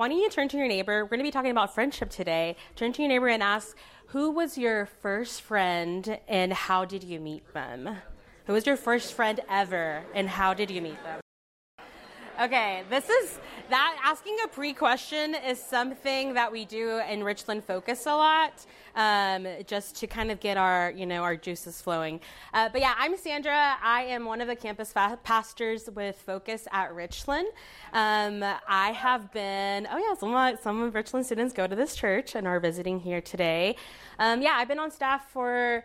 why don't you turn to your neighbor? We're going to be talking about friendship today. Turn to your neighbor and ask, who was your first friend and how did you meet them? Who was your first friend ever and how did you meet them? Okay, this is that asking a pre question is something that we do in Richland Focus a lot, um, just to kind of get our you know our juices flowing. Uh, but yeah, I'm Sandra. I am one of the campus fa- pastors with Focus at Richland. Um, I have been oh yeah, some of, some of Richland students go to this church and are visiting here today. Um, yeah, I've been on staff for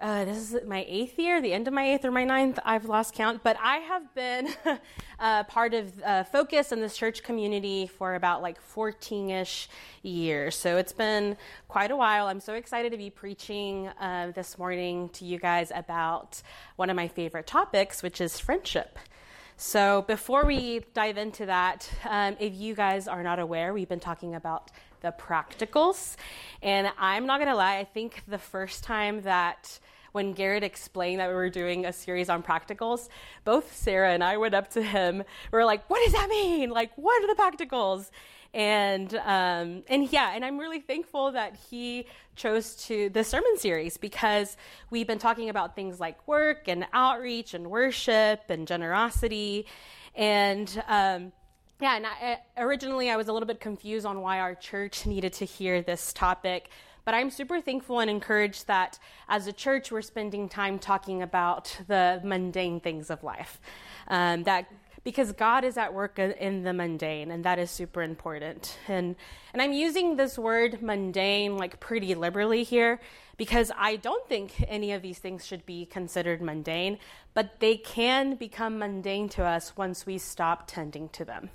uh, this is my eighth year, the end of my eighth or my ninth, I've lost count, but I have been uh, part of uh, Focus in this church community for about like 14 ish years. So it's been quite a while. I'm so excited to be preaching uh, this morning to you guys about one of my favorite topics, which is friendship. So before we dive into that, um, if you guys are not aware, we've been talking about the practicals. And I'm not going to lie, I think the first time that when Garrett explained that we were doing a series on practicals, both Sarah and I went up to him. We were like, "What does that mean? Like, what are the practicals?" And um, and yeah, and I'm really thankful that he chose to the sermon series because we've been talking about things like work and outreach and worship and generosity, and um, yeah, and I, originally I was a little bit confused on why our church needed to hear this topic but I'm super thankful and encouraged that as a church, we're spending time talking about the mundane things of life. Um, that because God is at work in the mundane, and that is super important. And and I'm using this word mundane like pretty liberally here because I don't think any of these things should be considered mundane, but they can become mundane to us once we stop tending to them.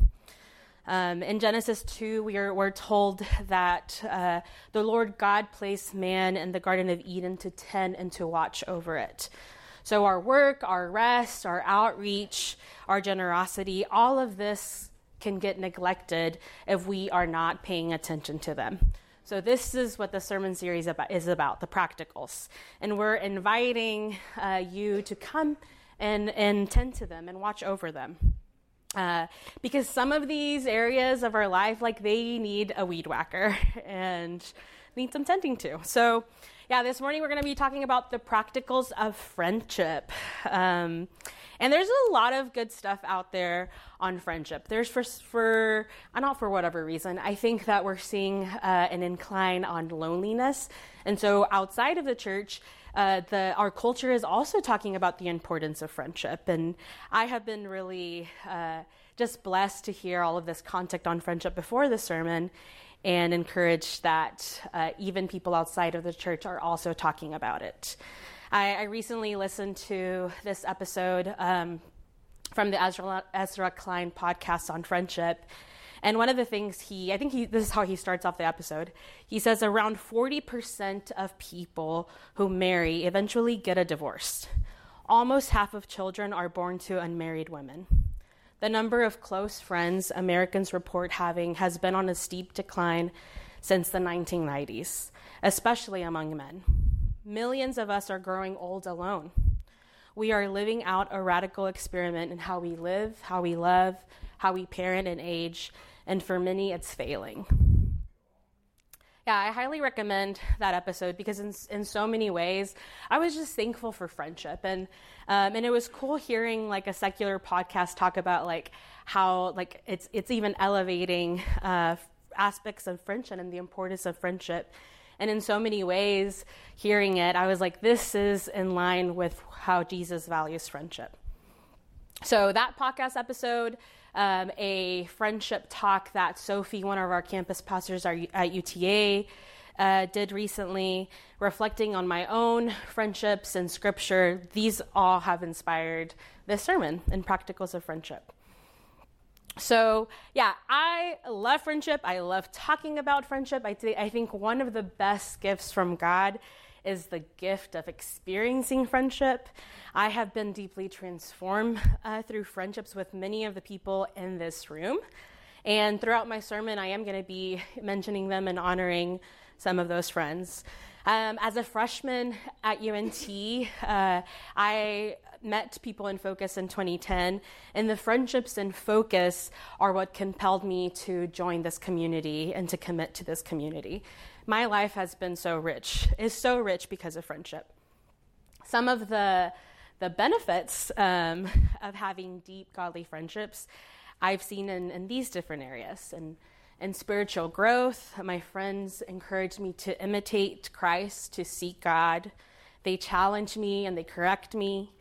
Um, in Genesis 2, we are, we're told that uh, the Lord God placed man in the Garden of Eden to tend and to watch over it. So, our work, our rest, our outreach, our generosity, all of this can get neglected if we are not paying attention to them. So, this is what the sermon series is about the practicals. And we're inviting uh, you to come and, and tend to them and watch over them. Uh, because some of these areas of our life, like they need a weed whacker and need some tending to. So, yeah, this morning we're going to be talking about the practicals of friendship. Um, and there's a lot of good stuff out there on friendship. There's for, for uh, not for whatever reason, I think that we're seeing uh, an incline on loneliness. And so outside of the church, uh, the, our culture is also talking about the importance of friendship. And I have been really uh, just blessed to hear all of this content on friendship before the sermon and encourage that uh, even people outside of the church are also talking about it. I, I recently listened to this episode um, from the Ezra, Ezra Klein podcast on friendship. And one of the things he, I think he, this is how he starts off the episode. He says around 40% of people who marry eventually get a divorce. Almost half of children are born to unmarried women. The number of close friends Americans report having has been on a steep decline since the 1990s, especially among men. Millions of us are growing old alone. We are living out a radical experiment in how we live, how we love, how we parent and age, and for many, it's failing. Yeah, I highly recommend that episode because in, in so many ways, I was just thankful for friendship, and um, and it was cool hearing like a secular podcast talk about like how like it's it's even elevating uh, aspects of friendship and the importance of friendship. And in so many ways, hearing it, I was like, this is in line with how Jesus values friendship. So that podcast episode um, a friendship talk that Sophie, one of our campus pastors at UTA, uh, did recently, reflecting on my own friendships and scripture. These all have inspired this sermon and practicals of friendship. So, yeah, I love friendship. I love talking about friendship. I, th- I think one of the best gifts from God is the gift of experiencing friendship. I have been deeply transformed uh, through friendships with many of the people in this room. And throughout my sermon, I am going to be mentioning them and honoring some of those friends. Um, as a freshman at UNT, uh, I met people in Focus in 2010, and the friendships in Focus are what compelled me to join this community and to commit to this community. My life has been so rich, is so rich because of friendship. Some of the the benefits um, of having deep godly friendships I've seen in, in these different areas. And in spiritual growth, my friends encourage me to imitate Christ, to seek God. They challenge me and they correct me.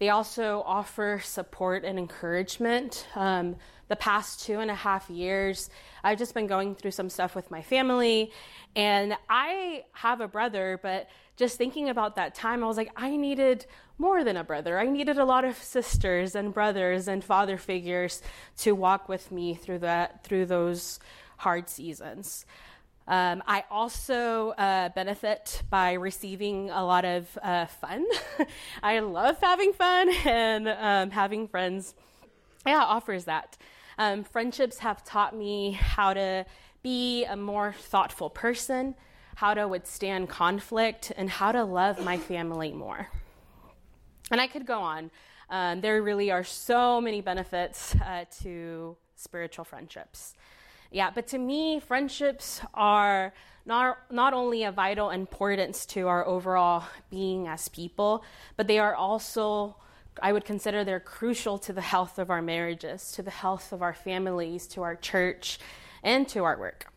They also offer support and encouragement. Um, the past two and a half years, I've just been going through some stuff with my family, and I have a brother, but just thinking about that time, I was like, I needed more than a brother. I needed a lot of sisters and brothers and father figures to walk with me through that through those hard seasons. Um, I also uh, benefit by receiving a lot of uh, fun. I love having fun, and um, having friends, yeah, offers that. Um, friendships have taught me how to be a more thoughtful person, how to withstand conflict, and how to love my family more. And I could go on. Um, there really are so many benefits uh, to spiritual friendships. Yeah, but to me, friendships are not, not only a vital importance to our overall being as people, but they are also, I would consider they're crucial to the health of our marriages, to the health of our families, to our church, and to our work.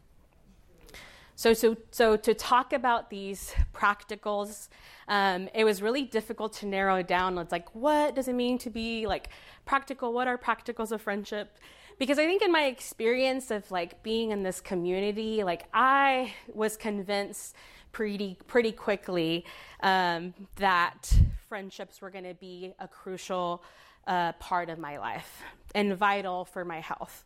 So, so, so to talk about these practicals, um, it was really difficult to narrow down. It's like, what does it mean to be like practical? What are practicals of friendship? because I think in my experience of like being in this community, like I was convinced pretty pretty quickly um, that friendships were going to be a crucial uh, part of my life and vital for my health.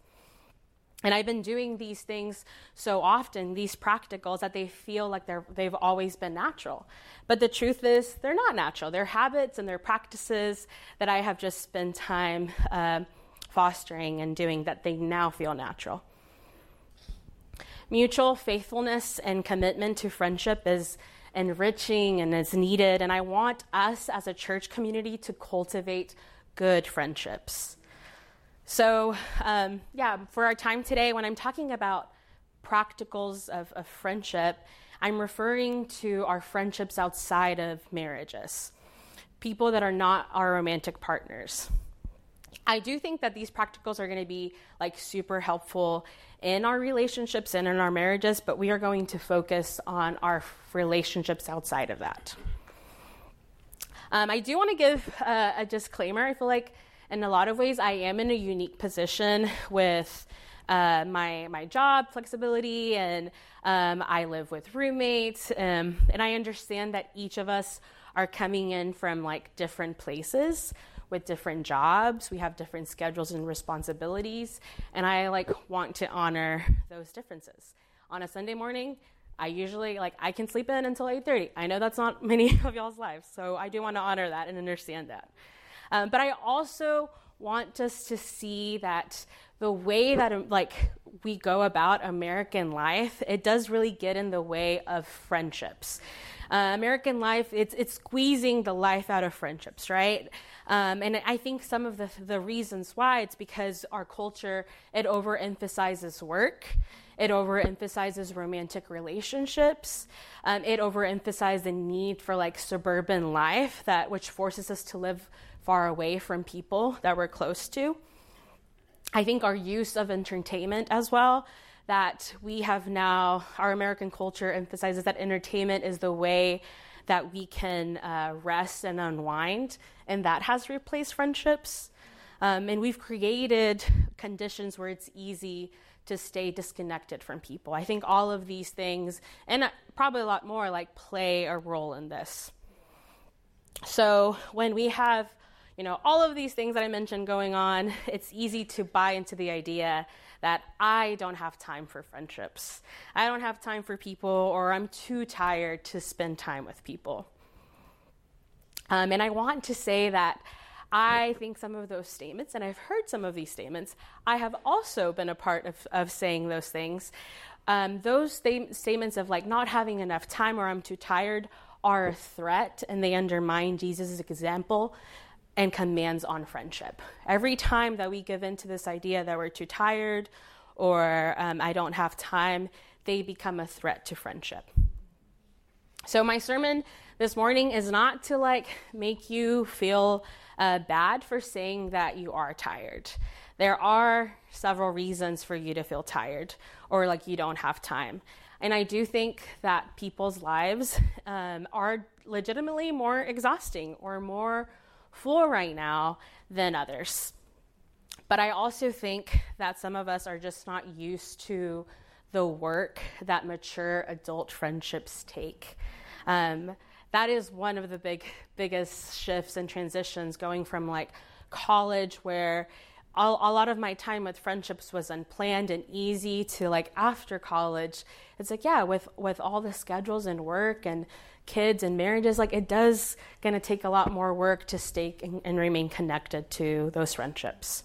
And I've been doing these things so often, these practicals, that they feel like they're, they've always been natural. But the truth is, they're not natural. They're habits and they're practices that I have just spent time uh, fostering and doing that they now feel natural. Mutual faithfulness and commitment to friendship is enriching and is needed, and I want us as a church community to cultivate good friendships. So, um, yeah, for our time today, when I'm talking about practicals of, of friendship, I'm referring to our friendships outside of marriages, people that are not our romantic partners. I do think that these practicals are going to be like super helpful in our relationships and in our marriages, but we are going to focus on our relationships outside of that. Um, I do want to give uh, a disclaimer. I feel like in a lot of ways I am in a unique position with uh, my my job flexibility, and um, I live with roommates, um, and I understand that each of us are coming in from like different places with different jobs. We have different schedules and responsibilities, and I like want to honor those differences. On a Sunday morning, I usually like I can sleep in until 8:30. I know that's not many of y'all's lives, so I do want to honor that and understand that. Um, but I also want us to see that the way that um, like we go about American life, it does really get in the way of friendships. Uh, American life, it's it's squeezing the life out of friendships, right? Um, and I think some of the the reasons why it's because our culture it overemphasizes work, it overemphasizes romantic relationships, um, it overemphasizes the need for like suburban life that which forces us to live far away from people that we're close to. I think our use of entertainment as well that we have now, our American culture emphasizes that entertainment is the way that we can uh, rest and unwind, and that has replaced friendships. Um, and we've created conditions where it's easy to stay disconnected from people. I think all of these things, and uh, probably a lot more, like play a role in this. So when we have, you know, all of these things that I mentioned going on, it's easy to buy into the idea that I don't have time for friendships. I don't have time for people, or I'm too tired to spend time with people. Um, and I want to say that I think some of those statements, and I've heard some of these statements, I have also been a part of, of saying those things. Um, those st- statements of like not having enough time or I'm too tired are a threat and they undermine Jesus' example and commands on friendship. Every time that we give in to this idea that we're too tired or um, I don't have time, they become a threat to friendship. So, my sermon this morning is not to like make you feel uh, bad for saying that you are tired. There are several reasons for you to feel tired or like you don't have time. And I do think that people's lives um, are legitimately more exhausting or more full right now than others. But I also think that some of us are just not used to the work that mature adult friendships take. Um, that is one of the big, biggest shifts and transitions going from like college, where a, a lot of my time with friendships was unplanned and easy, to like after college, it's like yeah, with with all the schedules and work and kids and marriages, like it does going to take a lot more work to stay and, and remain connected to those friendships.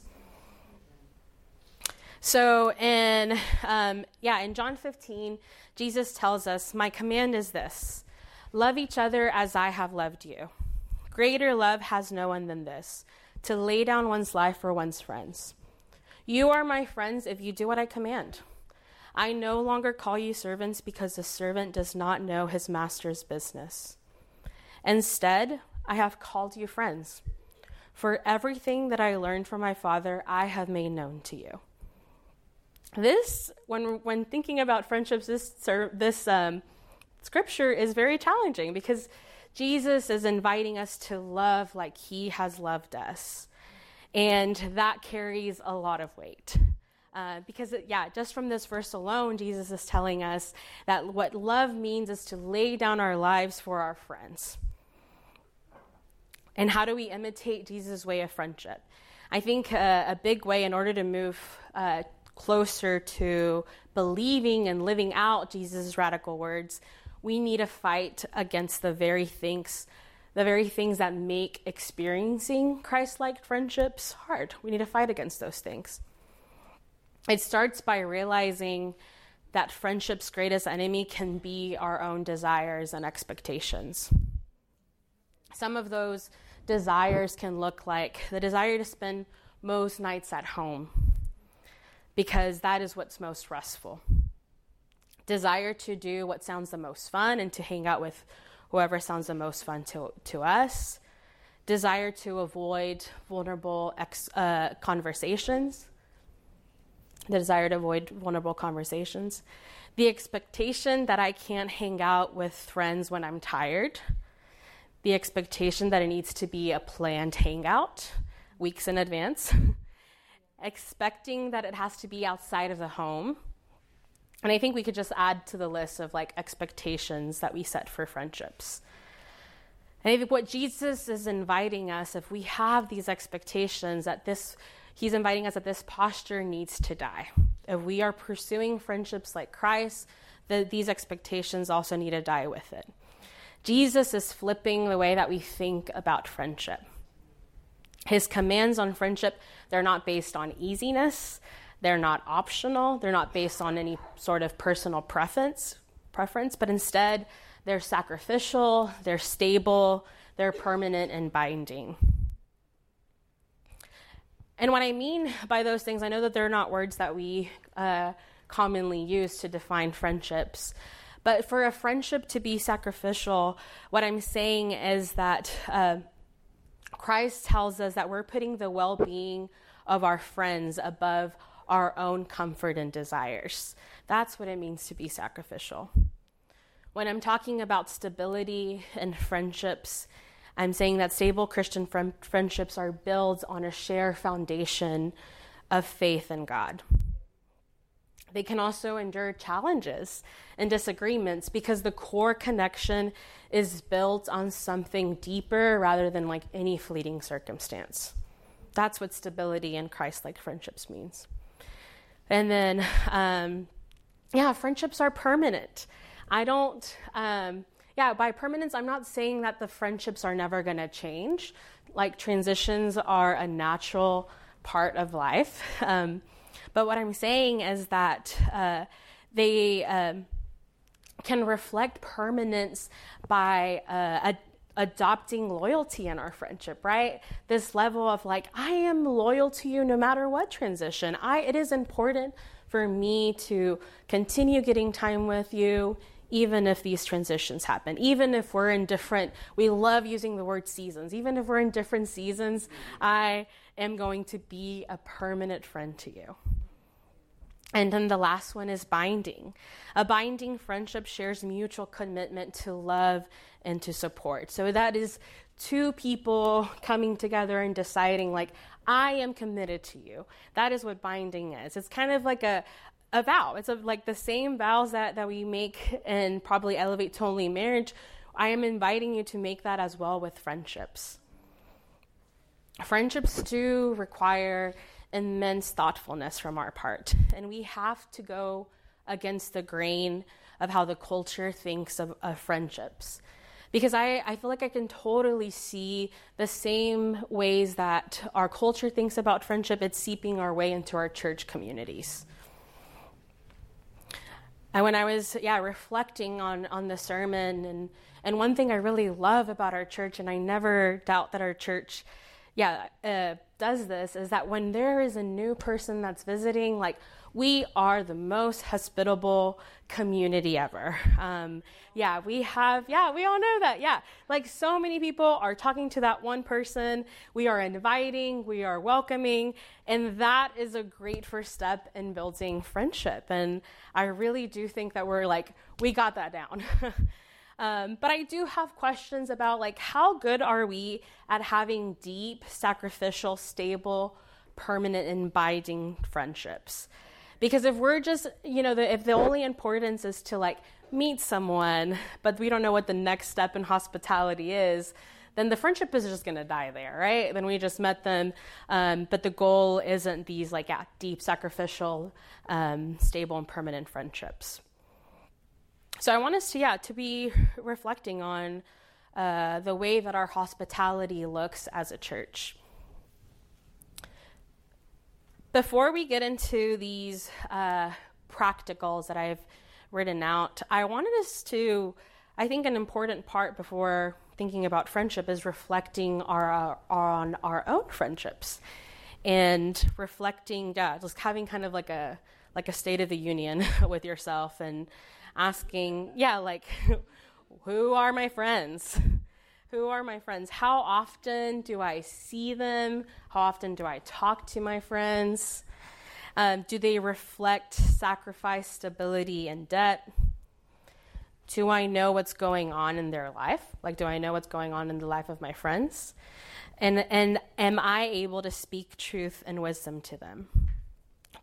So in um, yeah, in John 15, Jesus tells us, "My command is this: love each other as I have loved you. Greater love has no one than this: to lay down one's life for one's friends. You are my friends if you do what I command." I no longer call you servants because the servant does not know his master's business. Instead, I have called you friends. For everything that I learned from my Father, I have made known to you. This, when when thinking about friendships, this this um, scripture is very challenging because Jesus is inviting us to love like He has loved us, and that carries a lot of weight. Uh, because, yeah, just from this verse alone, Jesus is telling us that what love means is to lay down our lives for our friends. And how do we imitate Jesus' way of friendship? I think uh, a big way in order to move uh, closer to believing and living out Jesus' radical words, we need to fight against the very things the very things that make experiencing Christ-like friendships hard. We need to fight against those things. It starts by realizing that friendship's greatest enemy can be our own desires and expectations. Some of those desires can look like the desire to spend most nights at home because that is what's most restful. Desire to do what sounds the most fun and to hang out with whoever sounds the most fun to, to us. Desire to avoid vulnerable ex, uh, conversations. The desire to avoid vulnerable conversations. The expectation that I can't hang out with friends when I'm tired. The expectation that it needs to be a planned hangout weeks in advance. expecting that it has to be outside of the home. And I think we could just add to the list of like expectations that we set for friendships. And I think what Jesus is inviting us, if we have these expectations, that this, he's inviting us that this posture needs to die. If we are pursuing friendships like Christ, that these expectations also need to die with it. Jesus is flipping the way that we think about friendship. His commands on friendship, they're not based on easiness, they're not optional, they're not based on any sort of personal preference, preference, but instead they're sacrificial, they're stable, they're permanent and binding. And what I mean by those things, I know that they're not words that we uh, commonly use to define friendships. But for a friendship to be sacrificial, what I'm saying is that uh, Christ tells us that we're putting the well being of our friends above our own comfort and desires. That's what it means to be sacrificial. When I'm talking about stability and friendships, I'm saying that stable Christian friendships are built on a shared foundation of faith in God. They can also endure challenges and disagreements because the core connection is built on something deeper rather than like any fleeting circumstance. That's what stability and Christ like friendships means. And then, um, yeah, friendships are permanent. I don't, um, yeah, by permanence, I'm not saying that the friendships are never going to change. Like transitions are a natural part of life. Um, but what I'm saying is that uh, they um, can reflect permanence by uh, adopting loyalty in our friendship, right? This level of like, I am loyal to you no matter what transition. I it is important for me to continue getting time with you even if these transitions happen, even if we're in different, we love using the word seasons, even if we're in different seasons, I am going to be a permanent friend to you. And then the last one is binding. A binding friendship shares mutual commitment to love and to support. So that is two people coming together and deciding, like, I am committed to you. That is what binding is. It's kind of like a, a vow. It's a, like the same vows that, that we make and probably elevate to only marriage. I am inviting you to make that as well with friendships. Friendships do require immense thoughtfulness from our part. And we have to go against the grain of how the culture thinks of, of friendships. Because I, I feel like I can totally see the same ways that our culture thinks about friendship, it's seeping our way into our church communities. And when I was, yeah, reflecting on, on the sermon, and, and one thing I really love about our church, and I never doubt that our church yeah, uh, does this is that when there is a new person that's visiting, like we are the most hospitable community ever. Um, yeah, we have, yeah, we all know that. Yeah, like so many people are talking to that one person. We are inviting, we are welcoming, and that is a great first step in building friendship. And I really do think that we're like, we got that down. Um, but I do have questions about like how good are we at having deep, sacrificial, stable, permanent, and binding friendships? Because if we're just, you know, the, if the only importance is to like meet someone, but we don't know what the next step in hospitality is, then the friendship is just going to die there, right? Then we just met them, um, but the goal isn't these like yeah, deep, sacrificial, um, stable, and permanent friendships. So I want us to, yeah, to be reflecting on uh, the way that our hospitality looks as a church. Before we get into these uh, practicals that I've written out, I wanted us to, I think, an important part before thinking about friendship is reflecting our, on our own friendships and reflecting, yeah, just having kind of like a like a state of the union with yourself and asking, yeah, like, who are my friends? Who are my friends? How often do I see them? How often do I talk to my friends? Um, do they reflect sacrifice, stability, and debt? Do I know what's going on in their life? Like, do I know what's going on in the life of my friends? And, and am I able to speak truth and wisdom to them?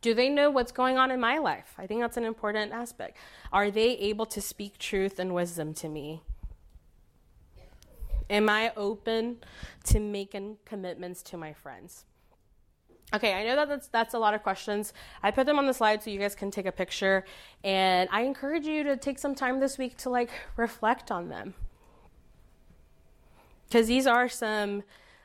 Do they know what's going on in my life? I think that's an important aspect. Are they able to speak truth and wisdom to me? Am I open to making commitments to my friends? Okay, I know that that's, that's a lot of questions. I put them on the slide so you guys can take a picture, and I encourage you to take some time this week to like reflect on them, because these are some,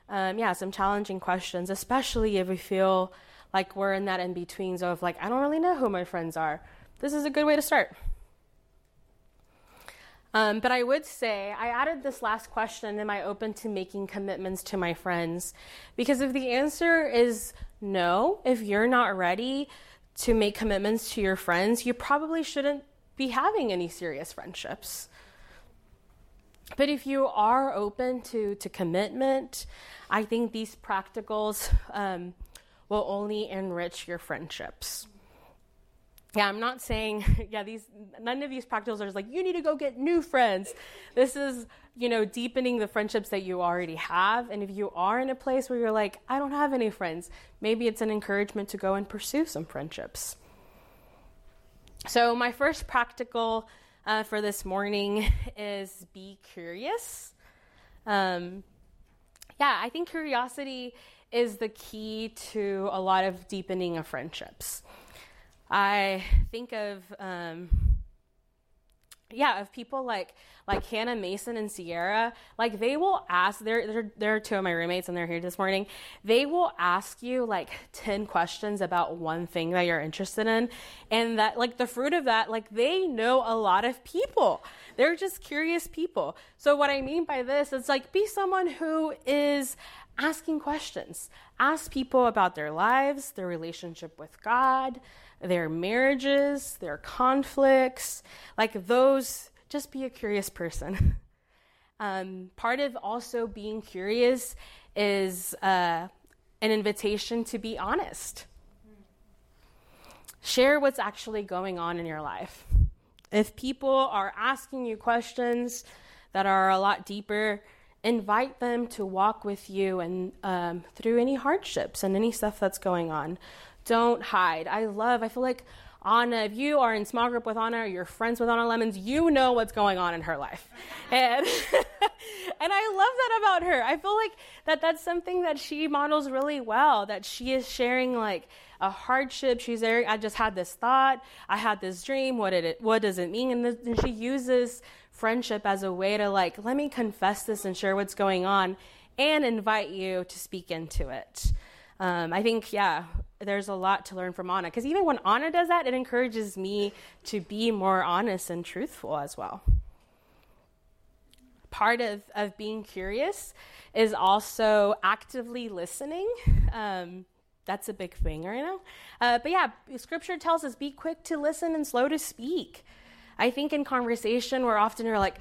um, yeah, some challenging questions, especially if we feel like we're in that in between zone of like, I don't really know who my friends are. This is a good way to start. Um, but I would say I added this last question Am I open to making commitments to my friends? Because if the answer is no, if you're not ready to make commitments to your friends, you probably shouldn't be having any serious friendships. But if you are open to, to commitment, I think these practicals um, will only enrich your friendships. Yeah, I'm not saying, yeah, these, none of these practicals are like, you need to go get new friends. This is, you know, deepening the friendships that you already have. And if you are in a place where you're like, I don't have any friends, maybe it's an encouragement to go and pursue some friendships. So, my first practical uh, for this morning is be curious. Um, yeah, I think curiosity is the key to a lot of deepening of friendships. I think of um, yeah, of people like like Hannah Mason and Sierra, like they will ask. They're they're they're two of my roommates, and they're here this morning. They will ask you like ten questions about one thing that you're interested in, and that like the fruit of that, like they know a lot of people. They're just curious people. So what I mean by this is like be someone who is asking questions. Ask people about their lives, their relationship with God their marriages, their conflicts, like those, just be a curious person. Um, part of also being curious is uh, an invitation to be honest. Share what's actually going on in your life. If people are asking you questions that are a lot deeper, invite them to walk with you and um, through any hardships and any stuff that's going on. Don't hide. I love, I feel like Anna, if you are in small group with Anna or you're friends with Anna Lemons, you know what's going on in her life. And, and I love that about her. I feel like that that's something that she models really well, that she is sharing like a hardship. She's there, I just had this thought, I had this dream, what did it, what does it mean? And, and she uses friendship as a way to like, let me confess this and share what's going on and invite you to speak into it. Um, I think, yeah, there's a lot to learn from Anna. Because even when Anna does that, it encourages me to be more honest and truthful as well. Part of, of being curious is also actively listening. Um, that's a big thing right now. Uh, but yeah, scripture tells us be quick to listen and slow to speak. I think in conversation, we're often are like,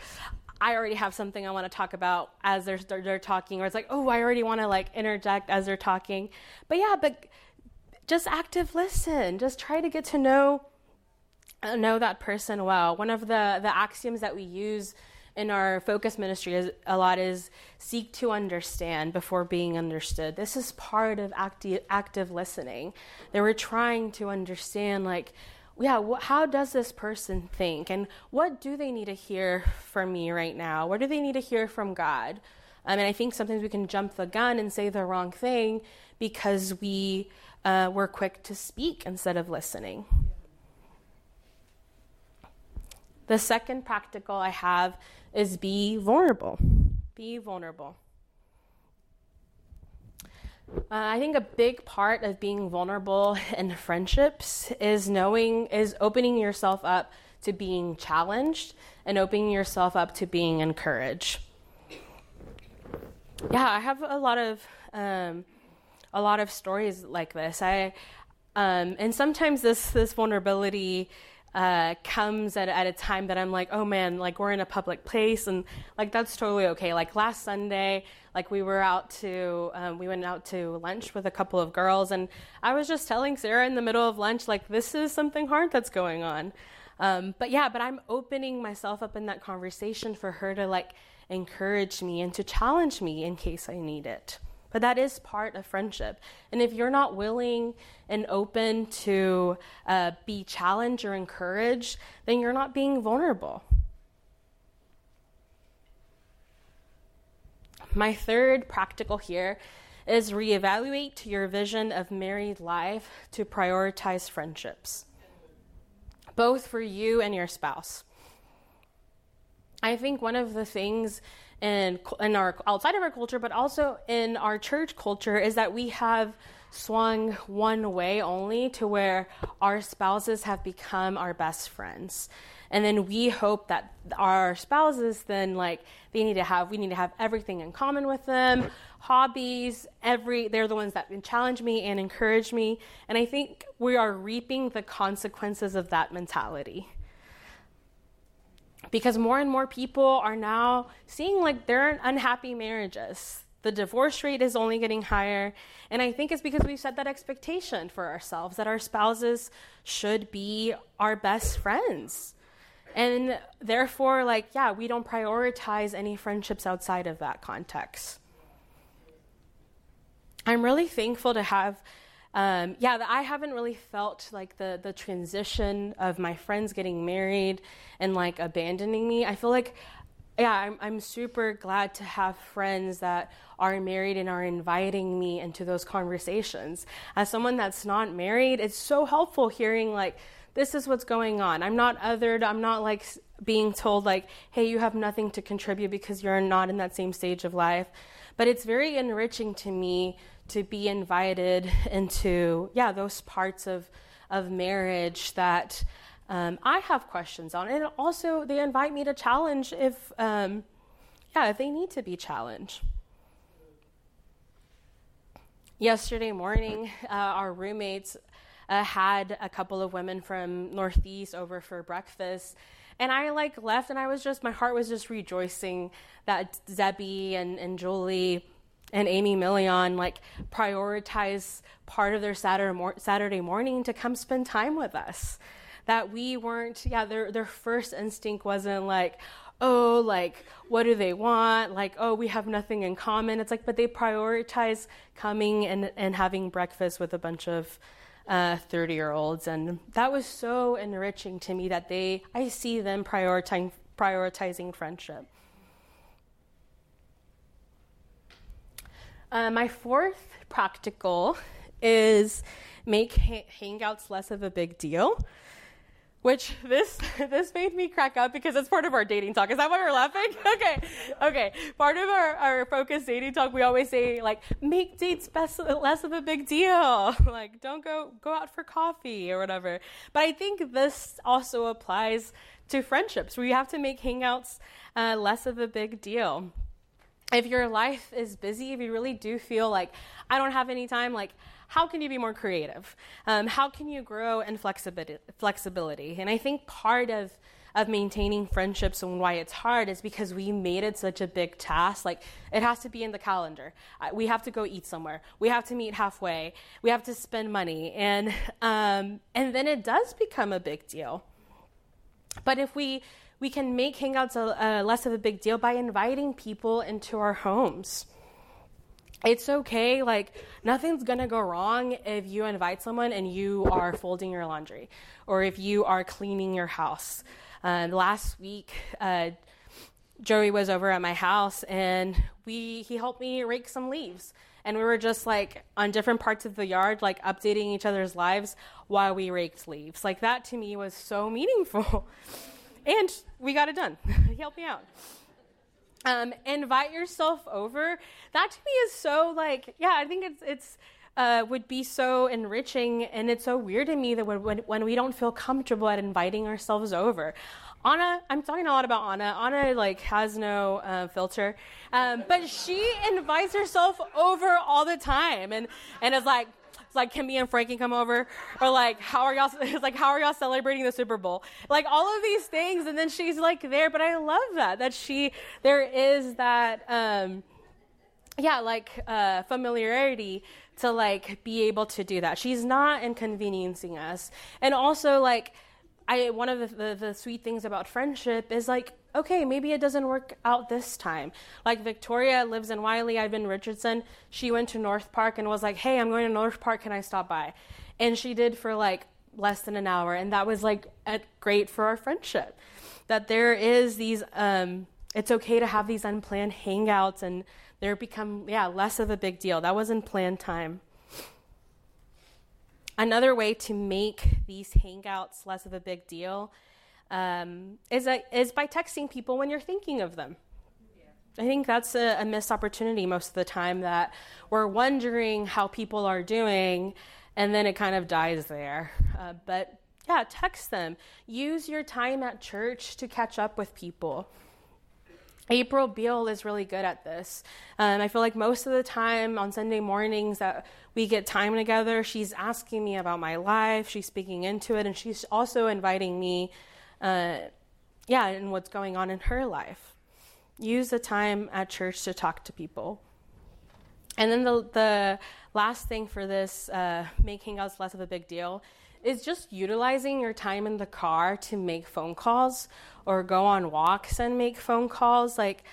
I already have something I want to talk about as they're, they're talking, or it's like, oh, I already want to like interject as they're talking. But yeah, but just active listen. Just try to get to know uh, know that person well. One of the the axioms that we use in our focus ministry is a lot is seek to understand before being understood. This is part of active active listening. That we're trying to understand like yeah, wh- how does this person think? And what do they need to hear from me right now? What do they need to hear from God? Um, and I think sometimes we can jump the gun and say the wrong thing because we uh, we're quick to speak instead of listening. The second practical I have is be vulnerable. Be vulnerable. Uh, I think a big part of being vulnerable in friendships is knowing, is opening yourself up to being challenged and opening yourself up to being encouraged. Yeah, I have a lot of um, a lot of stories like this. I um, and sometimes this this vulnerability uh, comes at, at a time that I'm like, oh man, like we're in a public place, and like that's totally okay. Like last Sunday, like we were out to, um, we went out to lunch with a couple of girls, and I was just telling Sarah in the middle of lunch, like this is something hard that's going on. Um, but yeah, but I'm opening myself up in that conversation for her to like encourage me and to challenge me in case I need it. But that is part of friendship. And if you're not willing and open to uh, be challenged or encouraged, then you're not being vulnerable. My third practical here is reevaluate your vision of married life to prioritize friendships, both for you and your spouse. I think one of the things in in our outside of our culture, but also in our church culture, is that we have swung one way only to where our spouses have become our best friends. And then we hope that our spouses then like they need to have we need to have everything in common with them, hobbies, every they're the ones that challenge me and encourage me. And I think we are reaping the consequences of that mentality because more and more people are now seeing like they're unhappy marriages. The divorce rate is only getting higher. And I think it's because we've set that expectation for ourselves that our spouses should be our best friends. And therefore, like, yeah, we don't prioritize any friendships outside of that context. I'm really thankful to have um, yeah, I haven't really felt like the the transition of my friends getting married and like abandoning me. I feel like yeah, I'm, I'm super glad to have friends that are married and are inviting me into those conversations. As someone that's not married, it's so helpful hearing like this is what's going on. I'm not othered. I'm not like being told like, "Hey, you have nothing to contribute because you're not in that same stage of life." But it's very enriching to me to be invited into yeah those parts of of marriage that um, I have questions on, and also they invite me to challenge if um, yeah if they need to be challenged. Yesterday morning, uh, our roommates uh, had a couple of women from Northeast over for breakfast. And I like left and I was just, my heart was just rejoicing that Zebby and, and Julie and Amy Million like prioritize part of their Saturday, mor- Saturday morning to come spend time with us. That we weren't, yeah, their, their first instinct wasn't like, oh, like, what do they want? Like, oh, we have nothing in common. It's like, but they prioritize coming and, and having breakfast with a bunch of 30 uh, year olds. And that was so enriching to me that they, I see them prioritizing, prioritizing friendship. Uh, my fourth practical is make ha- hangouts less of a big deal which this this made me crack up because it's part of our dating talk. Is that why we're laughing? Okay, okay. Part of our, our focus dating talk, we always say like make dates best, less of a big deal. like don't go go out for coffee or whatever. But I think this also applies to friendships. We have to make hangouts uh, less of a big deal. If your life is busy, if you really do feel like I don't have any time, like how can you be more creative? Um, how can you grow in flexibility, flexibility? And I think part of of maintaining friendships and why it's hard is because we made it such a big task. Like it has to be in the calendar. We have to go eat somewhere. We have to meet halfway. We have to spend money, and um, and then it does become a big deal. But if we we can make hangouts a, a less of a big deal by inviting people into our homes it's okay. Like, nothing's gonna go wrong if you invite someone and you are folding your laundry or if you are cleaning your house. Uh, last week, uh, Joey was over at my house and we he helped me rake some leaves. And we were just like on different parts of the yard, like updating each other's lives while we raked leaves. Like, that to me was so meaningful. and we got it done. he helped me out um, invite yourself over. That to me is so like, yeah, I think it's it's uh, would be so enriching, and it's so weird to me that when, when we don't feel comfortable at inviting ourselves over. Anna, I'm talking a lot about Anna. Anna like has no uh, filter, um, but she invites herself over all the time, and and is like, like, can me and Frankie come over? Or like, how are y'all? It's like, how are y'all celebrating the Super Bowl? Like all of these things, and then she's like there. But I love that that she there is that. Um, yeah, like uh, familiarity to like be able to do that. She's not inconveniencing us, and also like I one of the, the, the sweet things about friendship is like okay, maybe it doesn't work out this time. Like Victoria lives in Wylie, I've been Richardson. She went to North Park and was like, hey, I'm going to North Park, can I stop by? And she did for like less than an hour. And that was like great for our friendship. That there is these, um, it's okay to have these unplanned hangouts and they're become, yeah, less of a big deal. That wasn't planned time. Another way to make these hangouts less of a big deal um, is, a, is by texting people when you're thinking of them. I think that's a, a, missed opportunity most of the time that we're wondering how people are doing and then it kind of dies there. Uh, but yeah, text them. Use your time at church to catch up with people. April Beal is really good at this. Um, I feel like most of the time on Sunday mornings that we get time together, she's asking me about my life, she's speaking into it, and she's also inviting me uh, yeah, and what's going on in her life. Use the time at church to talk to people. And then the, the last thing for this, uh, making us less of a big deal, is just utilizing your time in the car to make phone calls or go on walks and make phone calls. Like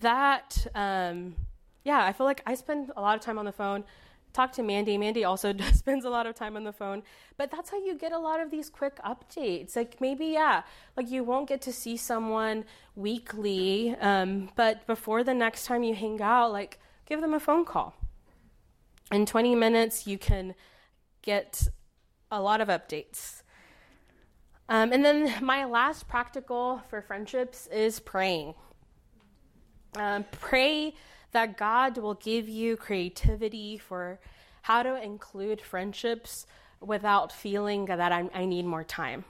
that, um, yeah, I feel like I spend a lot of time on the phone talk to Mandy. Mandy also spends a lot of time on the phone, but that's how you get a lot of these quick updates. Like maybe, yeah, like you won't get to see someone weekly, um, but before the next time you hang out, like give them a phone call. In 20 minutes, you can get a lot of updates. Um, and then my last practical for friendships is praying. Um, pray that God will give you creativity for how to include friendships without feeling that I, I need more time.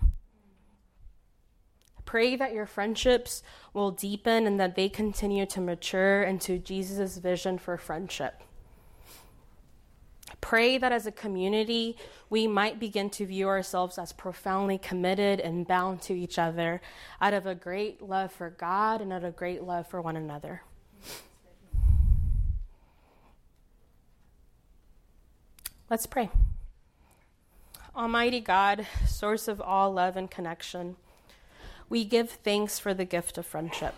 Pray that your friendships will deepen and that they continue to mature into Jesus' vision for friendship. Pray that as a community, we might begin to view ourselves as profoundly committed and bound to each other out of a great love for God and out of great love for one another. Let's pray. Almighty God, source of all love and connection, we give thanks for the gift of friendship,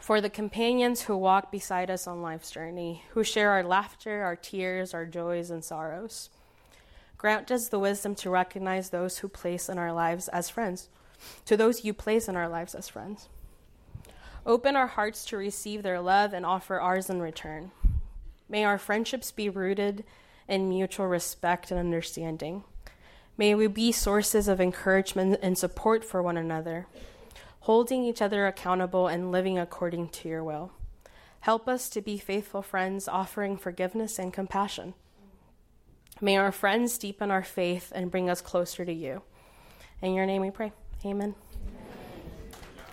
for the companions who walk beside us on life's journey, who share our laughter, our tears, our joys, and sorrows. Grant us the wisdom to recognize those who place in our lives as friends, to those you place in our lives as friends. Open our hearts to receive their love and offer ours in return. May our friendships be rooted in mutual respect and understanding. May we be sources of encouragement and support for one another, holding each other accountable and living according to your will. Help us to be faithful friends, offering forgiveness and compassion. May our friends deepen our faith and bring us closer to you. In your name we pray. Amen.